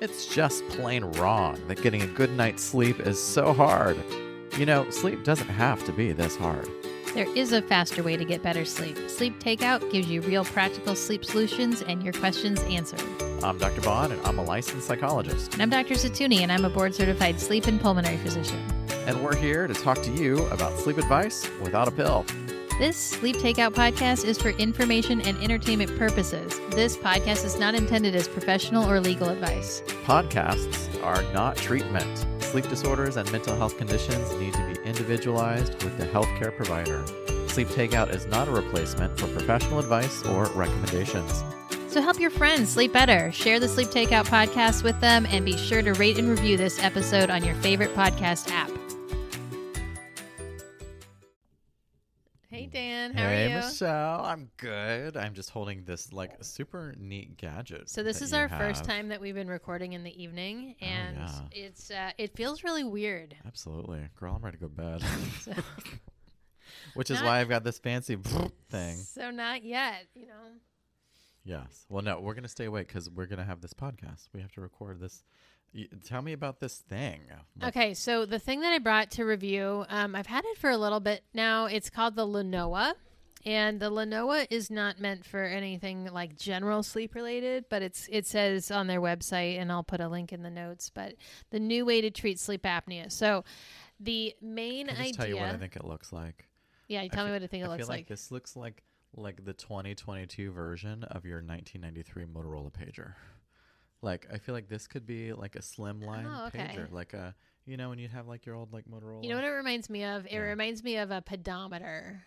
It's just plain wrong that getting a good night's sleep is so hard. You know, sleep doesn't have to be this hard. There is a faster way to get better sleep. Sleep Takeout gives you real practical sleep solutions and your questions answered. I'm Dr. Bond, and I'm a licensed psychologist. And I'm Dr. Zetoony, and I'm a board certified sleep and pulmonary physician. And we're here to talk to you about sleep advice without a pill. This Sleep Takeout podcast is for information and entertainment purposes. This podcast is not intended as professional or legal advice. Podcasts are not treatment. Sleep disorders and mental health conditions need to be individualized with the healthcare provider. Sleep Takeout is not a replacement for professional advice or recommendations. So help your friends sleep better. Share the Sleep Takeout podcast with them and be sure to rate and review this episode on your favorite podcast app. Hey Dan, how hey, are you? Hey Michelle. I'm good. I'm just holding this like super neat gadget. So this is our first time that we've been recording in the evening, Oh, and yeah. it's uh, it feels really weird. Absolutely. Girl, I'm ready to go to bed. So, Which is Not- why I've got this fancy thing. so not yet, you know. Yes. Well, no, we're going to stay awake because we're going to have this podcast. We have to record this. Tell me about this thing. Okay, so the thing that I brought to review, um, I've had it for a little bit now. It's called the Lenoa. And the Lenoa is not meant for anything like general sleep related, but it's it says on their website, and I'll put a link in the notes. But the new way to treat sleep apnea. So the main I just idea. tell you what I think it looks like? yeah, you tell me feel- what I think it I looks feel like, like. this looks like like the 2022 version of your 1993 Motorola pager. Like I feel like this could be like a slimline Oh, okay. pager, like a you know when you'd have like your old like Motorola. You know what it reminds me of? It Yeah. reminds me of a pedometer,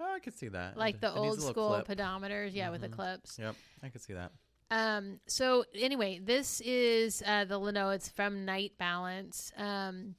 Oh, I could see that. like the it old school clip. pedometers. Yeah, with the Mhm. clips. Yep, I could see that. Um, so anyway, this is uh, the Lenoa. It's from Night Balance. Um,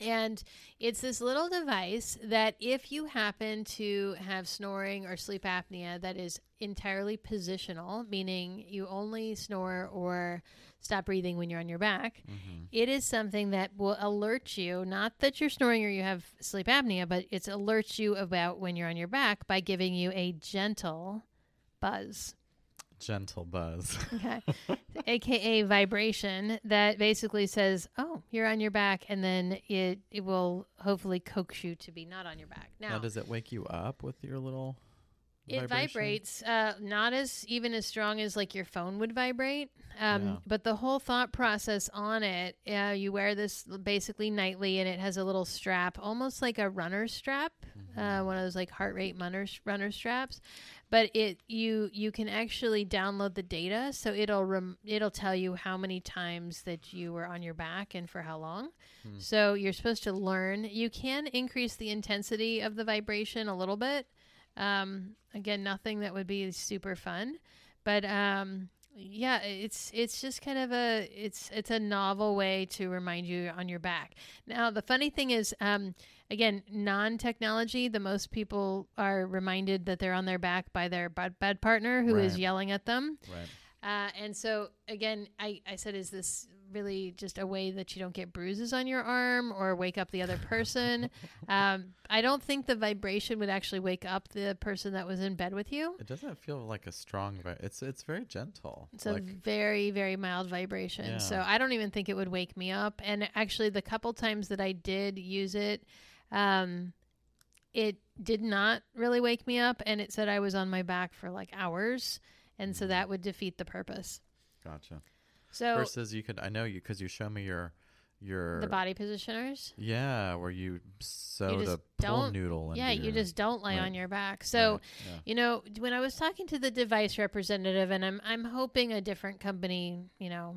and it's this little device that if you happen to have snoring or sleep apnea that is entirely positional, meaning you only snore or stop breathing when you're on your back, hmm it is something that will alert you, not that you're snoring or you have sleep apnea, but it alerts you about when you're on your back by giving you a gentle buzz. Gentle buzz. Okay. AKA vibration that basically says, "Oh, you're on your back," and then it it will hopefully coax you to be not on your back. now, Now, does it wake you up with your little? it vibration? vibrates, uh, not as even as strong as like your phone would vibrate. Um, Yeah. But the whole thought process on it, uh, you wear this basically nightly, and it has a little strap, almost like a runner strap. Uh, one of those like heart rate runner runner straps. But it you you can actually download the data, so it'll rem- it'll tell you how many times that you were on your back and for how long. Hmm. So you're supposed to learn. You can increase the intensity of the vibration a little bit. Um, again, nothing that would be super fun, but um, yeah, it's it's just kind of a it's it's a novel way to remind you on your back. Now, the funny thing is, um, again, non-technology. The most people are reminded that they're on their back by their bed, partner who is Right. yelling at them. Right. Uh, and so again, I, I said, is this really just a way that you don't get bruises on your arm or wake up the other person? um, I don't think the vibration would actually wake up the person that was in bed with you. It doesn't feel like a strong. Vi- it's it's very gentle. It's a very, very mild vibration. Yeah. So I don't even think it would wake me up. And actually, the couple times that I did use it, um, it did not really wake me up. And it said I was on my back for like hours. And so Mhm. that would defeat the purpose. gotcha. So Versus you could. I know you because you show me your your the body positioners. Yeah, where you sew just the pull don't- noodle. Yeah, into you just don't lay right. on your back. So, Right, yeah. you know, when I was talking to the device representative, and I'm I'm hoping a different company, you know,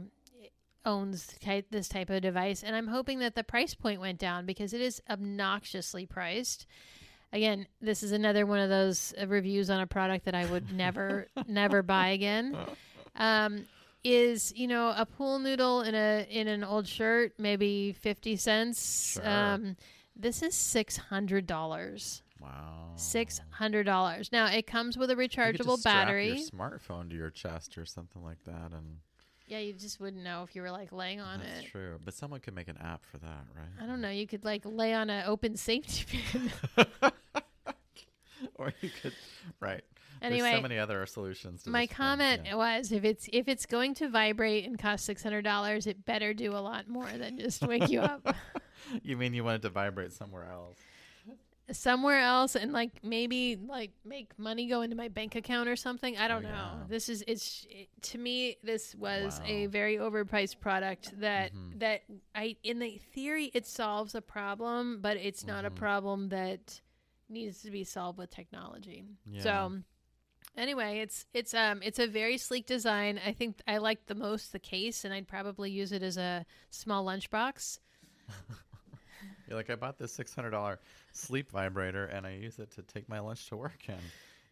owns this type of device, and I'm hoping that the price point went down because it is obnoxiously priced. Again, this is another one of those uh, reviews on a product that I would never never buy again. Um, is you know a pool noodle in a in an old shirt maybe 50 cents Sure. um this is $600 Wow. $600 now it comes with a rechargeable battery Your smartphone to your chest or something like that, and yeah you just wouldn't know if you were like laying on it. that's it true. But someone could make an app for that, right? i don't know you could like lay on an open safety pin or you could, right. Anyway, There's so many other solutions. To my this comment yeah. was if it's if it's going to vibrate and cost six hundred dollars, it better do a lot more than just wake you up You mean you wanted to vibrate somewhere else? Somewhere else and like maybe like make money go into my bank account or something. I don't Oh, know. yeah. This is it's it, to me this was a very overpriced product that Mhm. that I in the theory it solves a problem, but it's not a Mhm. problem that needs to be solved with technology. Yeah. So anyway, it's it's um it's a very sleek design. I think I like the most the case, and I'd probably use it as a small lunchbox. You're like, I bought this six hundred dollar sleep vibrator and I use it to take my lunch to work in.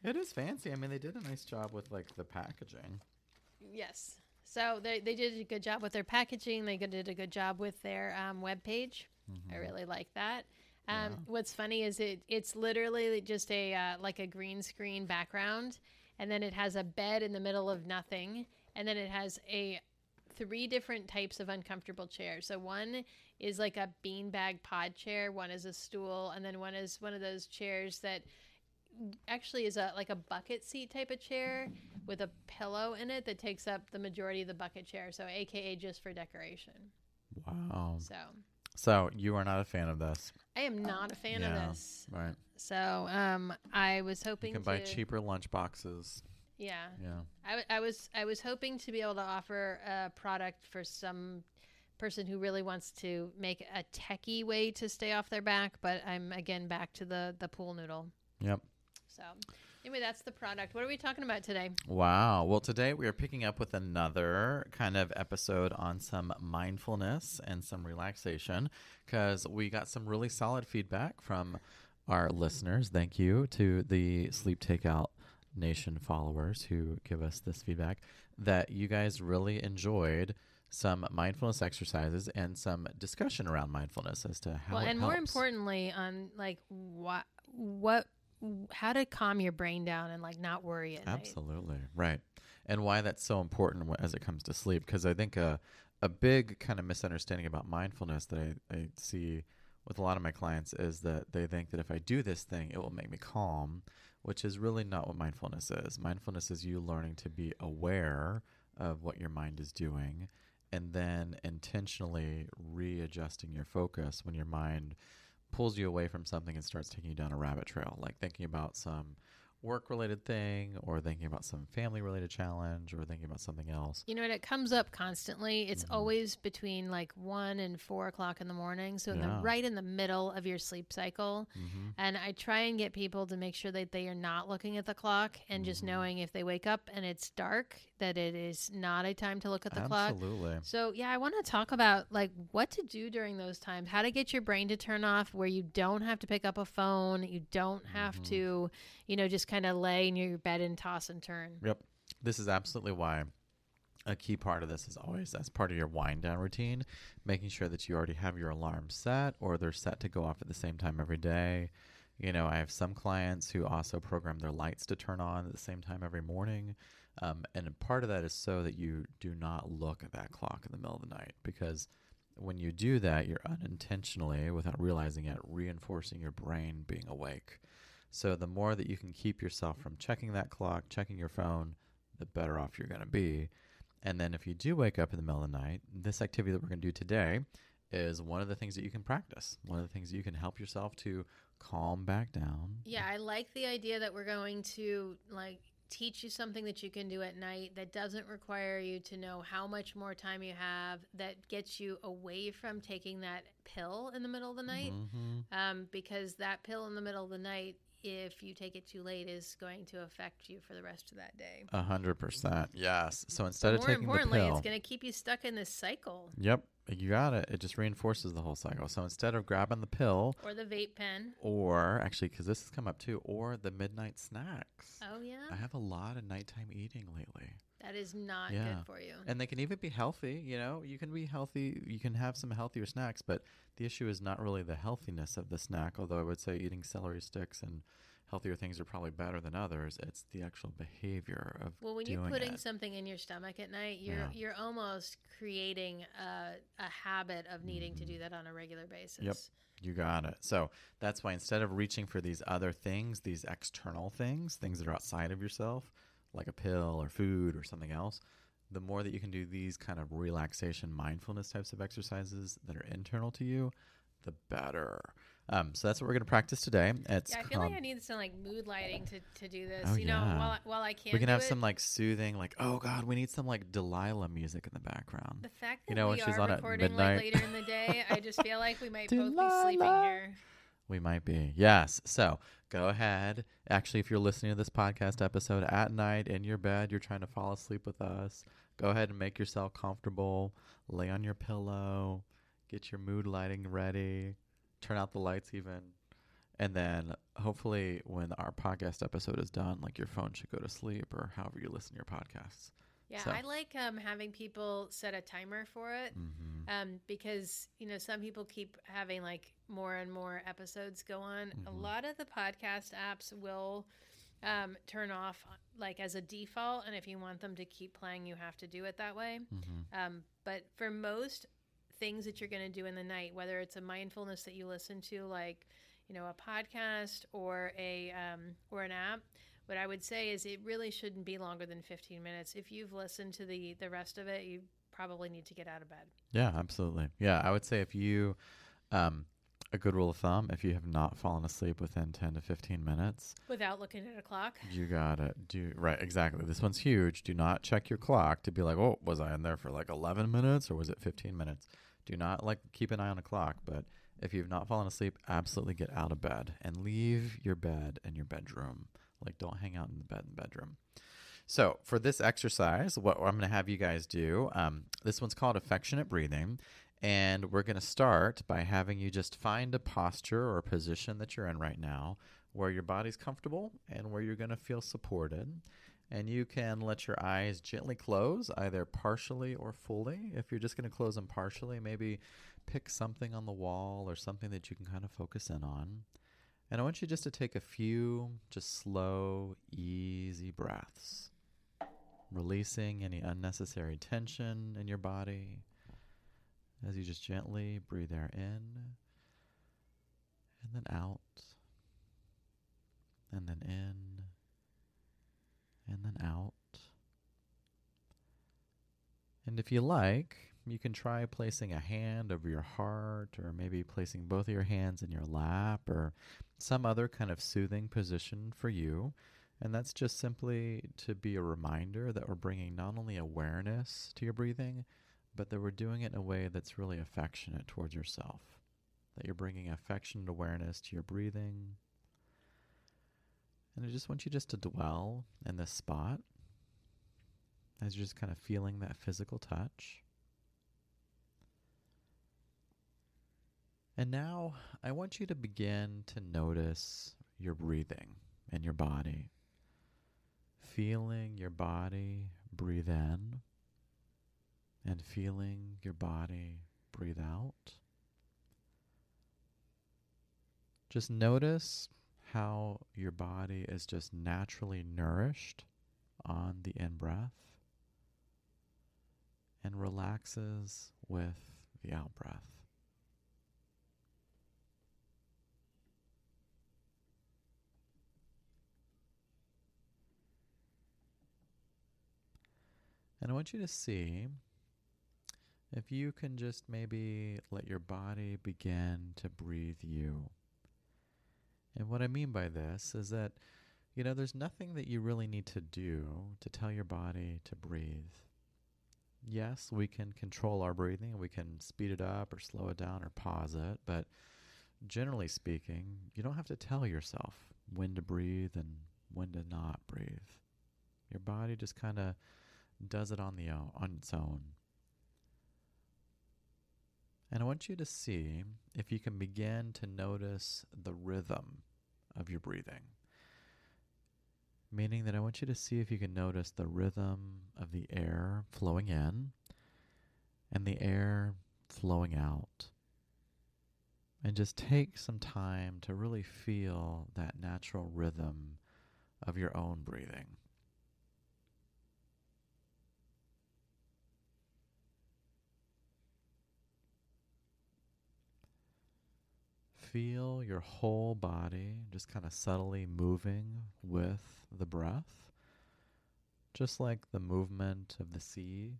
It is fancy. I mean, they did a nice job with like the packaging. Yes. So they they did a good job with their packaging. They did a good job with their um, web page. I Mhm. really like that. Um, Yeah. What's funny is it it's literally just a uh, like a green screen background, and then it has a bed in the middle of nothing, and then it has a three different types of uncomfortable chairs. So one is like a beanbag pod chair, one is a stool, and then one is one of those chairs that actually is a like a bucket seat type of chair with a pillow in it that takes up the majority of the bucket chair. So AKA just for decoration. Wow. So So you are not a fan of this, I am not a fan Yeah. of this. right? So um, I was hoping You can to buy cheaper lunch boxes. Yeah, Yeah. I, w- I was I was hoping to be able to offer a product for some person who really wants to make a techie way to stay off their back. But I'm again back to the the pool noodle. Yep. So anyway, that's the product. What are we talking about today? Wow. Well, today we are picking up with another kind of episode on some mindfulness and some relaxation because we got some really solid feedback from our listeners. Thank you to the Sleep Takeout Nation followers who give us this feedback that you guys really enjoyed some mindfulness exercises and some discussion around mindfulness as to how well, and more importantly, on like what what how to calm your brain down and like not worry at night. Absolutely. Right. And why that's so important as it comes to sleep. Because I think a, a big kind of misunderstanding about mindfulness that I, I see with a lot of my clients is that they think that if I do this thing, it will make me calm, which is really not what mindfulness is. Mindfulness is you learning to be aware of what your mind is doing and then intentionally readjusting your focus when your mind pulls you away from something and starts taking you down a rabbit trail, like thinking about some work related thing or thinking about some family related challenge or thinking about something else. You know, and it comes up constantly. It's Mhm. always between like one and four o'clock in the morning. So in the right in the middle of your sleep cycle. Mm-hmm. And I try and get people to make sure that they are not looking at the clock and just Mhm. knowing if they wake up and it's dark that it is not a time to look at the clock. Absolutely. So yeah, I want to talk about like what to do during those times, how to get your brain to turn off where you don't have to pick up a phone, you don't have Mhm. to, you know, just kind of lay in your bed and toss and turn. Yep. This is absolutely why a key part of this is always as part of your wind down routine, making sure that you already have your alarm set or they're set to go off at the same time every day. You know, I have some clients who also program their lights to turn on at the same time every morning. Um, and part of that is so that you do not look at that clock in the middle of the night because when you do that, you're unintentionally, without realizing it, reinforcing your brain being awake. So the more that you can keep yourself from checking that clock, checking your phone, the better off you're going to be. And then if you do wake up in the middle of the night, this activity that we're going to do today is one of the things that you can practice. One of the things that you can help yourself to calm back down. Yeah, I like the idea that we're going to like teach you something that you can do at night that doesn't require you to know how much more time you have that gets you away from taking that pill in the middle of the night Mhm. um, because that pill in the middle of the night if you take it too late is going to affect you for the rest of that day A hundred percent. Yes. So instead of more taking the importantly pill, it's going to keep you stuck in this cycle yep, you got it. It just reinforces the whole cycle. So instead of grabbing the pill, or the vape pen or actually, because this has come up too, or the midnight snacks. oh yeah I have a lot of nighttime eating lately. That is not Yeah. good for you And they can even be healthy, you know, you can be healthy, you can have some healthier snacks, but the issue is not really the healthiness of the snack, although I would say eating celery sticks and healthier things are probably better than others. It's the actual behavior of Well, when you're putting it. something in your stomach at night, you're Yeah. you're almost creating a, a habit of needing to do that on a regular basis. Mm-hmm. Yep. You got it. So that's why instead of reaching for these other things, these external things, things that are outside of yourself, like a pill or food or something else, the more that you can do these kind of relaxation, mindfulness types of exercises that are internal to you, the better. Um, so that's what we're going to practice today. It's Yeah, I feel like I need some like mood lighting to, to do this. Oh, you know, while I, while I can't we can have it, some like soothing, like oh god, we need some like Delilah music in the background. the fact that you know, we when she's are on at recording midnight. like later in the day, I just feel like we might both be sleeping here. We might be. Yes. So go ahead. Actually, if you're listening to this podcast episode at night in your bed, you're trying to fall asleep with us, go ahead and make yourself comfortable. Lay on your pillow, get your mood lighting ready, turn out the lights even. And then hopefully, when our podcast episode is done, like your phone should go to sleep or however you listen to your podcasts. Yeah, So- I like um, having people set a timer for it. hmm um, because you know some people keep having like more and more episodes go on. A Mhm. lot of the podcast apps will um, turn off like as a default, and if you want them to keep playing, you have to do it that way. hmm Um, but for most things that you're going to do in the night, whether it's a mindfulness that you listen to, like you know a podcast or a um, or an app. What I would say is it really shouldn't be longer than 15 minutes. If you've listened to the the rest of it, you probably need to get out of bed. Yeah, absolutely. Yeah, I would say if you, um, a good rule of thumb, if you have not fallen asleep within 10 to 15 minutes, Without looking at a clock. you gotta do, right, exactly. This one's huge. Do not check your clock to be like, oh, was I in there for like 11 minutes or was it 15 minutes? Do not like keep an eye on a clock, but if you've not fallen asleep, absolutely get out of bed and leave your bed in your bedroom. Like, don't hang out in the bed in the bedroom. So, for this exercise, what I'm going to have you guys do, um, this one's called affectionate breathing. And we're going to start by having you just find a posture or position that you're in right now where your body's comfortable and where you're going to feel supported. And you can let your eyes gently close, either partially or fully. If you're just going to close them partially, maybe pick something on the wall or something that you can kind of focus in on. And I want you just to take a few just slow, easy breaths, releasing any unnecessary tension in your body as you just gently breathe air in and then out, and then in and then out. And if you like, you can try placing a hand over your heart, or maybe placing both of your hands in your lap, or some other kind of soothing position for you. And that's just simply to be a reminder that we're bringing not only awareness to your breathing, but that we're doing it in a way that's really affectionate towards yourself. That you're bringing affectionate awareness to your breathing. And I just want you just to dwell in this spot as you're just kind of feeling that physical touch. And now I want you to begin to notice your breathing and your body. Feeling your body breathe in and feeling your body breathe out. Just notice how your body is just naturally nourished on the in breath and relaxes with the out breath. And I want you to see if you can just maybe let your body begin to breathe you. And what I mean by this is that, you know, there's nothing that you really need to do to tell your body to breathe. Yes, we can control our breathing, we can speed it up or slow it down or pause it, but generally speaking, you don't have to tell yourself when to breathe and when to not breathe. Your body just kind of does it on the o- on its own. And I want you to see if you can begin to notice the rhythm of your breathing. Meaning that I want you to see if you can notice the rhythm of the air flowing in and the air flowing out. And just take some time to really feel that natural rhythm of your own breathing. Feel your whole body just kind of subtly moving with the breath, just like the movement of the sea,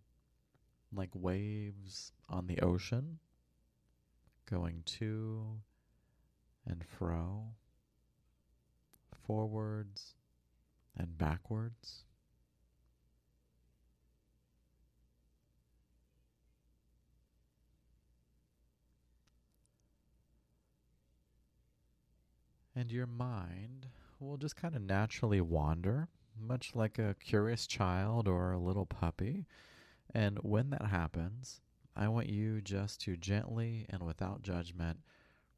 like waves on the ocean, going to and fro, forwards and backwards. And your mind will just kind of naturally wander, much like a curious child or a little puppy. And when that happens, I want you just to gently and without judgment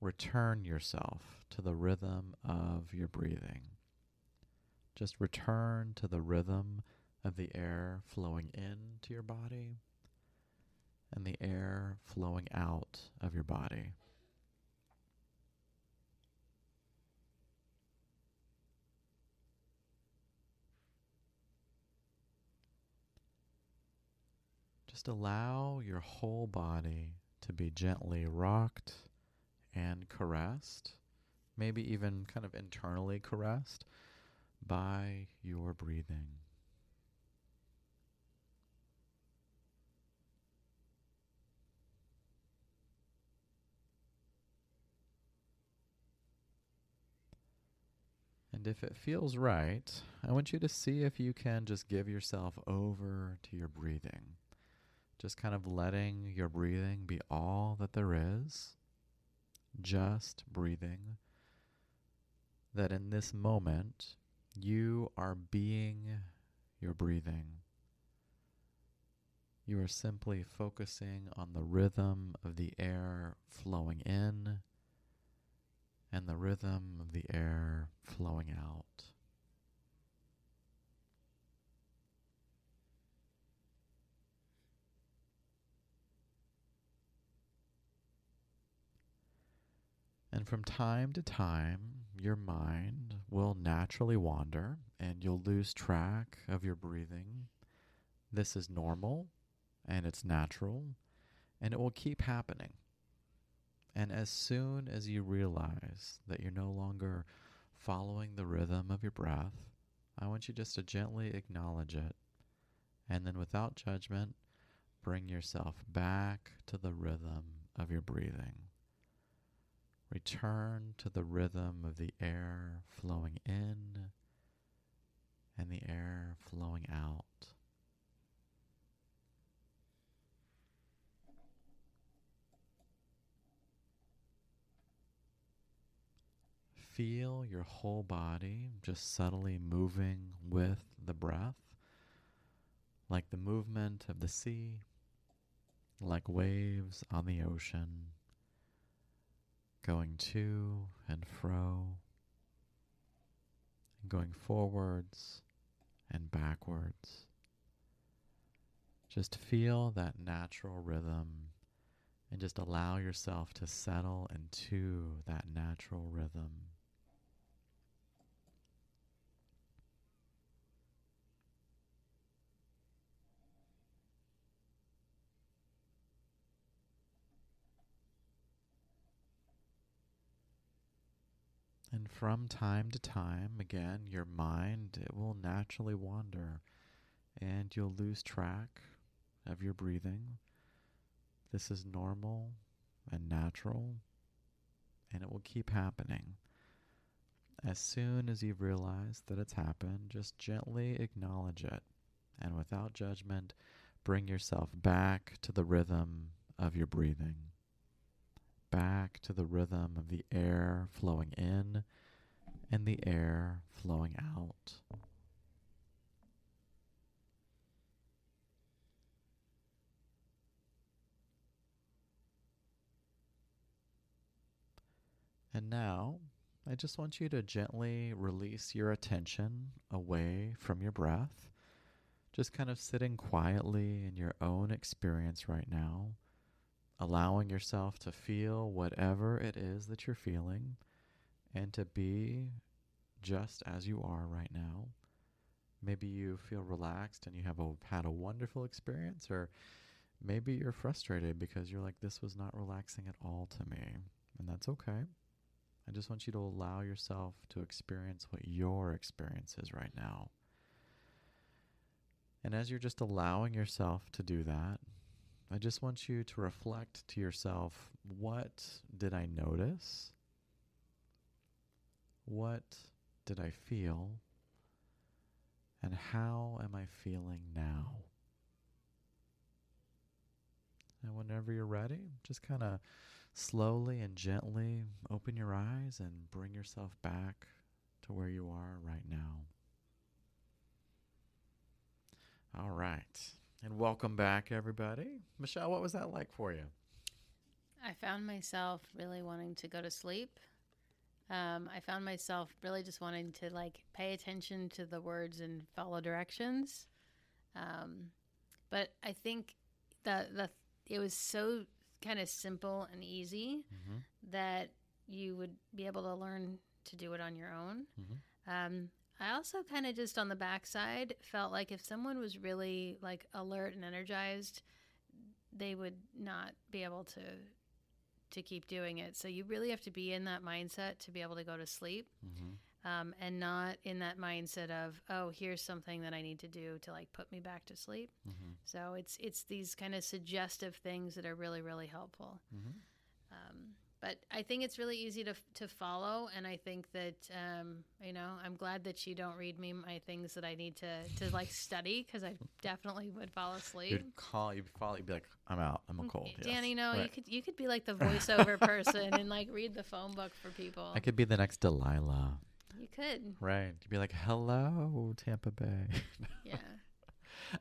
return yourself to the rhythm of your breathing. Just return to the rhythm of the air flowing into your body and the air flowing out of your body. Just allow your whole body to be gently rocked and caressed, maybe even kind of internally caressed by your breathing. And if it feels right, I want you to see if you can just give yourself over to your breathing. Just kind of letting your breathing be all that there is. Just breathing. That in this moment, you are being your breathing. You are simply focusing on the rhythm of the air flowing in and the rhythm of the air flowing out. And from time to time, your mind will naturally wander and you'll lose track of your breathing. This is normal and it's natural and it will keep happening. And as soon as you realize that you're no longer following the rhythm of your breath, I want you just to gently acknowledge it. And then without judgment, bring yourself back to the rhythm of your breathing. Return to the rhythm of the air flowing in and the air flowing out. Feel your whole body just subtly moving with the breath, like the movement of the sea, like waves on the ocean going to and fro, and going forwards and backwards. Just feel that natural rhythm and just allow yourself to settle into that natural rhythm. And from time to time, again, your mind it will naturally wander and you'll lose track of your breathing. This is normal and natural, and it will keep happening. As soon as you realize that it's happened, just gently acknowledge it, and without judgment, bring yourself back to the rhythm of your breathing back to the rhythm of the air flowing in and the air flowing out. And now, I just want you to gently release your attention away from your breath. Just kind of sitting quietly in your own experience right now allowing yourself to feel whatever it is that you're feeling and to be just as you are right now. Maybe you feel relaxed and you have a, had a wonderful experience, or maybe you're frustrated because you're like, this was not relaxing at all to me. And that's okay. I just want you to allow yourself to experience what your experience is right now. And as you're just allowing yourself to do that, I just want you to reflect to yourself what did I notice? What did I feel? And how am I feeling now? And whenever you're ready, just kind of slowly and gently open your eyes and bring yourself back to where you are right now. All right. And welcome back, everybody. Michelle, what was that like for you? I found myself really wanting to go to sleep. Um, I found myself really just wanting to like pay attention to the words and follow directions. Um, but I think that the it was so kind of simple and easy Mm-hmm. that you would be able to learn to do it on your own. Mhm. Um, I also kind of just on the backside felt like if someone was really like alert and energized, they would not be able to to keep doing it. So you really have to be in that mindset to be able to go to sleep, Mm-hmm. um, and not in that mindset of oh here's something that I need to do to like put me back to sleep. Mm-hmm. So it's it's these kind of suggestive things that are really really helpful. But I think it's really easy to to follow, and I think that um, you know I'm glad that you don't read me my things that I need to to like study because I definitely would fall asleep. You'd call, you'd follow, you'd be like, I'm out, I'm a cold. yes." Danny, no, you could you could be like the voiceover person and like read the phone book for people. I could be the next Delilah. You could, Right. You'd be like, hello, Tampa Bay. yeah.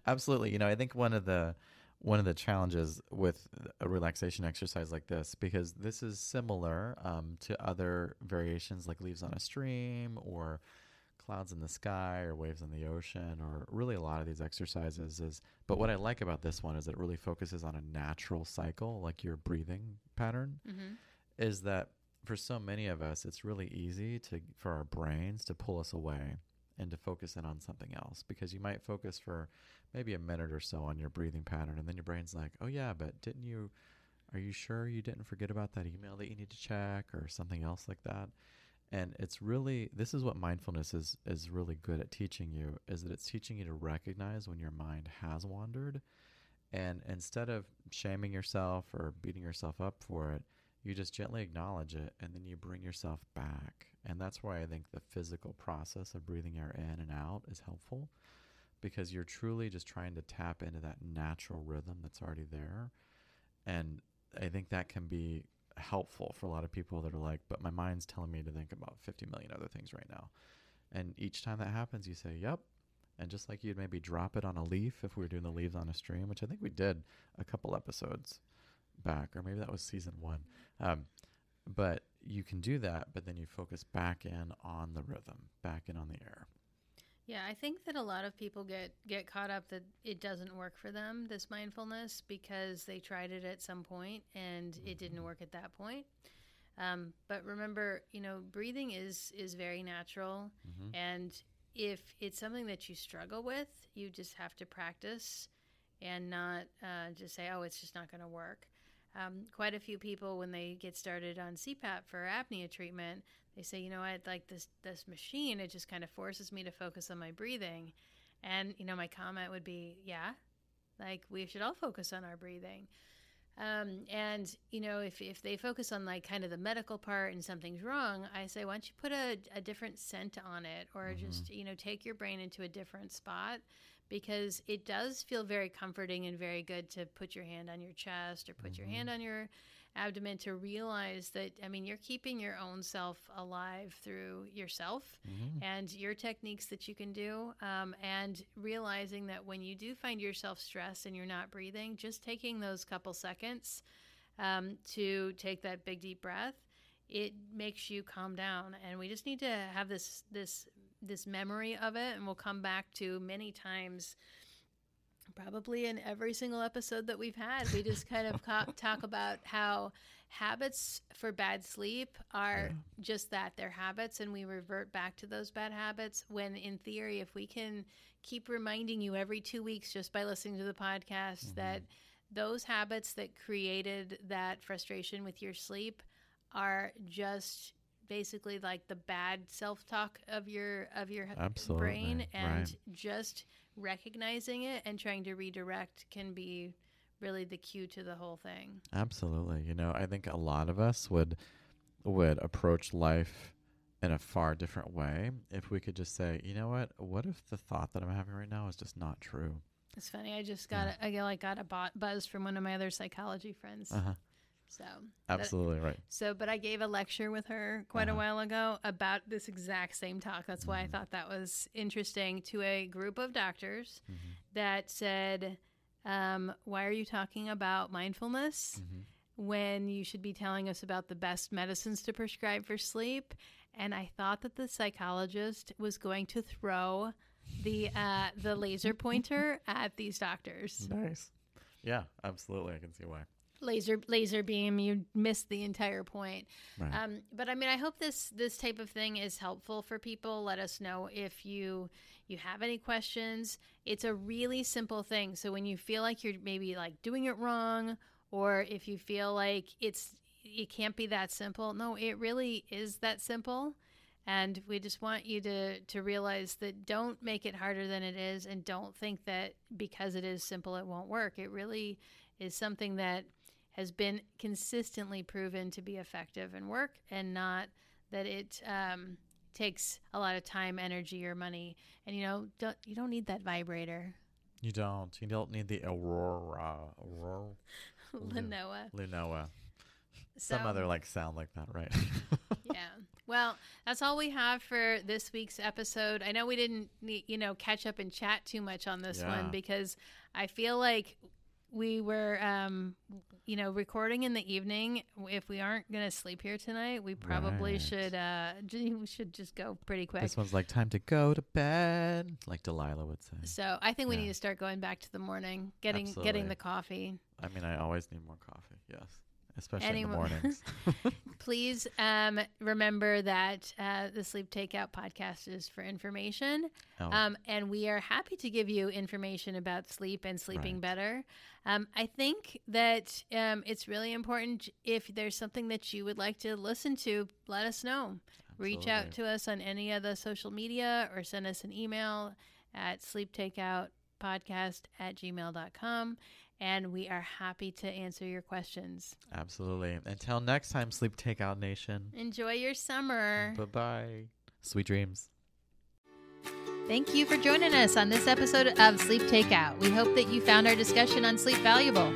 Absolutely. You know, I think one of the one of the challenges with a relaxation exercise like this, because this is similar um, to other variations like leaves on a stream or clouds in the sky or waves in the ocean or really a lot of these exercises is but what I like about this one is it really focuses on a natural cycle like your breathing pattern hmm is that for so many of us it's really easy to for our brains to pull us away and to focus in on something else because you might focus for maybe a minute or so on your breathing pattern and then your brain's like oh yeah but didn't you are you sure you didn't forget about that email that you need to check or something else like that? And it's really this is what mindfulness is is really good at teaching you is that it's teaching you to recognize when your mind has wandered. And instead of shaming yourself or beating yourself up for it you just gently acknowledge it and then you bring yourself back and that's why i think the physical process of breathing air in and out is helpful because you're truly just trying to tap into that natural rhythm that's already there. And i think that can be helpful for a lot of people that are like but my mind's telling me to think about 50 million other things right now. And each time that happens you say yep and just like you'd maybe drop it on a leaf if we were doing the leaves on a stream which i think we did a couple episodes back or maybe that was season one. Um, but you can do that but then you focus back in on the rhythm back in on the air Yeah, I think that a lot of people get get caught up that it doesn't work for them this mindfulness because they tried it at some point and it didn't work at that point. Um, but remember, you know, breathing is is very natural, Mhm. and if it's something that you struggle with, you just have to practice and not uh, just say, "Oh, it's just not going to work." Um, quite a few people, when they get started on CPAP for apnea treatment, they say, you know what, like this this machine, it just kind of forces me to focus on my breathing. And you know, my comment would be, yeah, like we should all focus on our breathing. Um, and you know, if if they focus on like kind of the medical part and something's wrong, I say, why don't you put a, a different scent on it, or just you know, take your brain into a different spot. Because it does feel very comforting and very good to put your hand on your chest or put your Mhm. hand on your abdomen to realize that I mean you're keeping your own self alive through yourself Mhm. and your techniques that you can do um, and realizing that when you do find yourself stressed and you're not breathing just taking those couple seconds um, to take that big deep breath it makes you calm down and we just need to have this this this memory of it and we'll come back to many times probably in every single episode that we've had. We just kind of co- talk about how habits for bad sleep are Yeah. just that they're habits, and we revert back to those bad habits. When in theory, if we can keep reminding you every two weeks just by listening to the podcast mm-hmm. that those habits that created that frustration with your sleep are just basically like the bad self-talk of your of your Absolutely, brain and right. just recognizing it and trying to redirect can be really the cue to the whole thing. Absolutely. You know, I think a lot of us would would approach life in a far different way if we could just say, you know what? What if the thought that I'm having right now is just not true? It's funny. I just got a, I got, like got a bo- buzz from one of my other psychology friends. Uh-huh. So that- Absolutely right. So, but I gave a lecture with her quite a Uh-huh. while ago about this exact same talk. That's why I Mhm. thought that was interesting to a group of doctors Mhm. that said, um, Why are you talking about mindfulness Mhm. when you should be telling us about the best medicines to prescribe for sleep? And I thought that the psychologist was going to throw the uh, the laser pointer at these doctors. Nice. Yeah, absolutely. I can see why. Laser laser beam, you missed the entire point. Right. Um, but I mean, I hope this this type of thing is helpful for people. Let us know if you you have any questions. It's a really simple thing. So when you feel like you're maybe like doing it wrong, or if you feel like it's it can't be that simple, no, it really is that simple. And we just want you to to realize that don't make it harder than it is, and don't think that because it is simple it won't work. It really is something that has been consistently proven to be effective and work, and not that it um, takes a lot of time, energy, or money. And you know, don't, you don't need that vibrator. you don't. You don't need the Aurora, Aurora, Lenoa. Lunoa. Some other like sound like that, right? yeah. Well, that's all we have for this week's episode. I know we didn't, you know, catch up and chat too much on this Yeah. one because I feel like we were, um, you know, recording in the evening. If we aren't going to sleep here tonight, we probably Right. should, uh, j- we should just go pretty quick. this one's like time to go to bed, like Delilah would say. So I think we Yeah. need to start going back to the morning, getting Absolutely. getting the coffee. I mean, I always need more coffee. Yes, especially Anyone- in the mornings. Please um, remember that uh, the Sleep Takeout podcast is for information. Oh, Um, and we are happy to give you information about sleep and sleeping Right. better. Um, I think that um, it's really important if there's something that you would like to listen to, let us know. Reach out to us on any of the social media or send us an email at sleeptakeoutpodcast at gmail.com. And we are happy to answer your questions. Absolutely. Until next time, Sleep Takeout Nation. Enjoy your summer. Bye bye. Sweet dreams. Thank you for joining us on this episode of Sleep Takeout. We hope that you found our discussion on sleep valuable.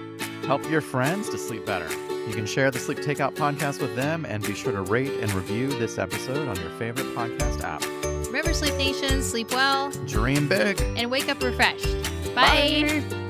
Help your friends to sleep better. You can share the Sleep Takeout podcast with them and be sure to rate and review this episode on your favorite podcast app. Remember, Sleep Nation, sleep well Dream big. and wake up refreshed. Bye. Bye.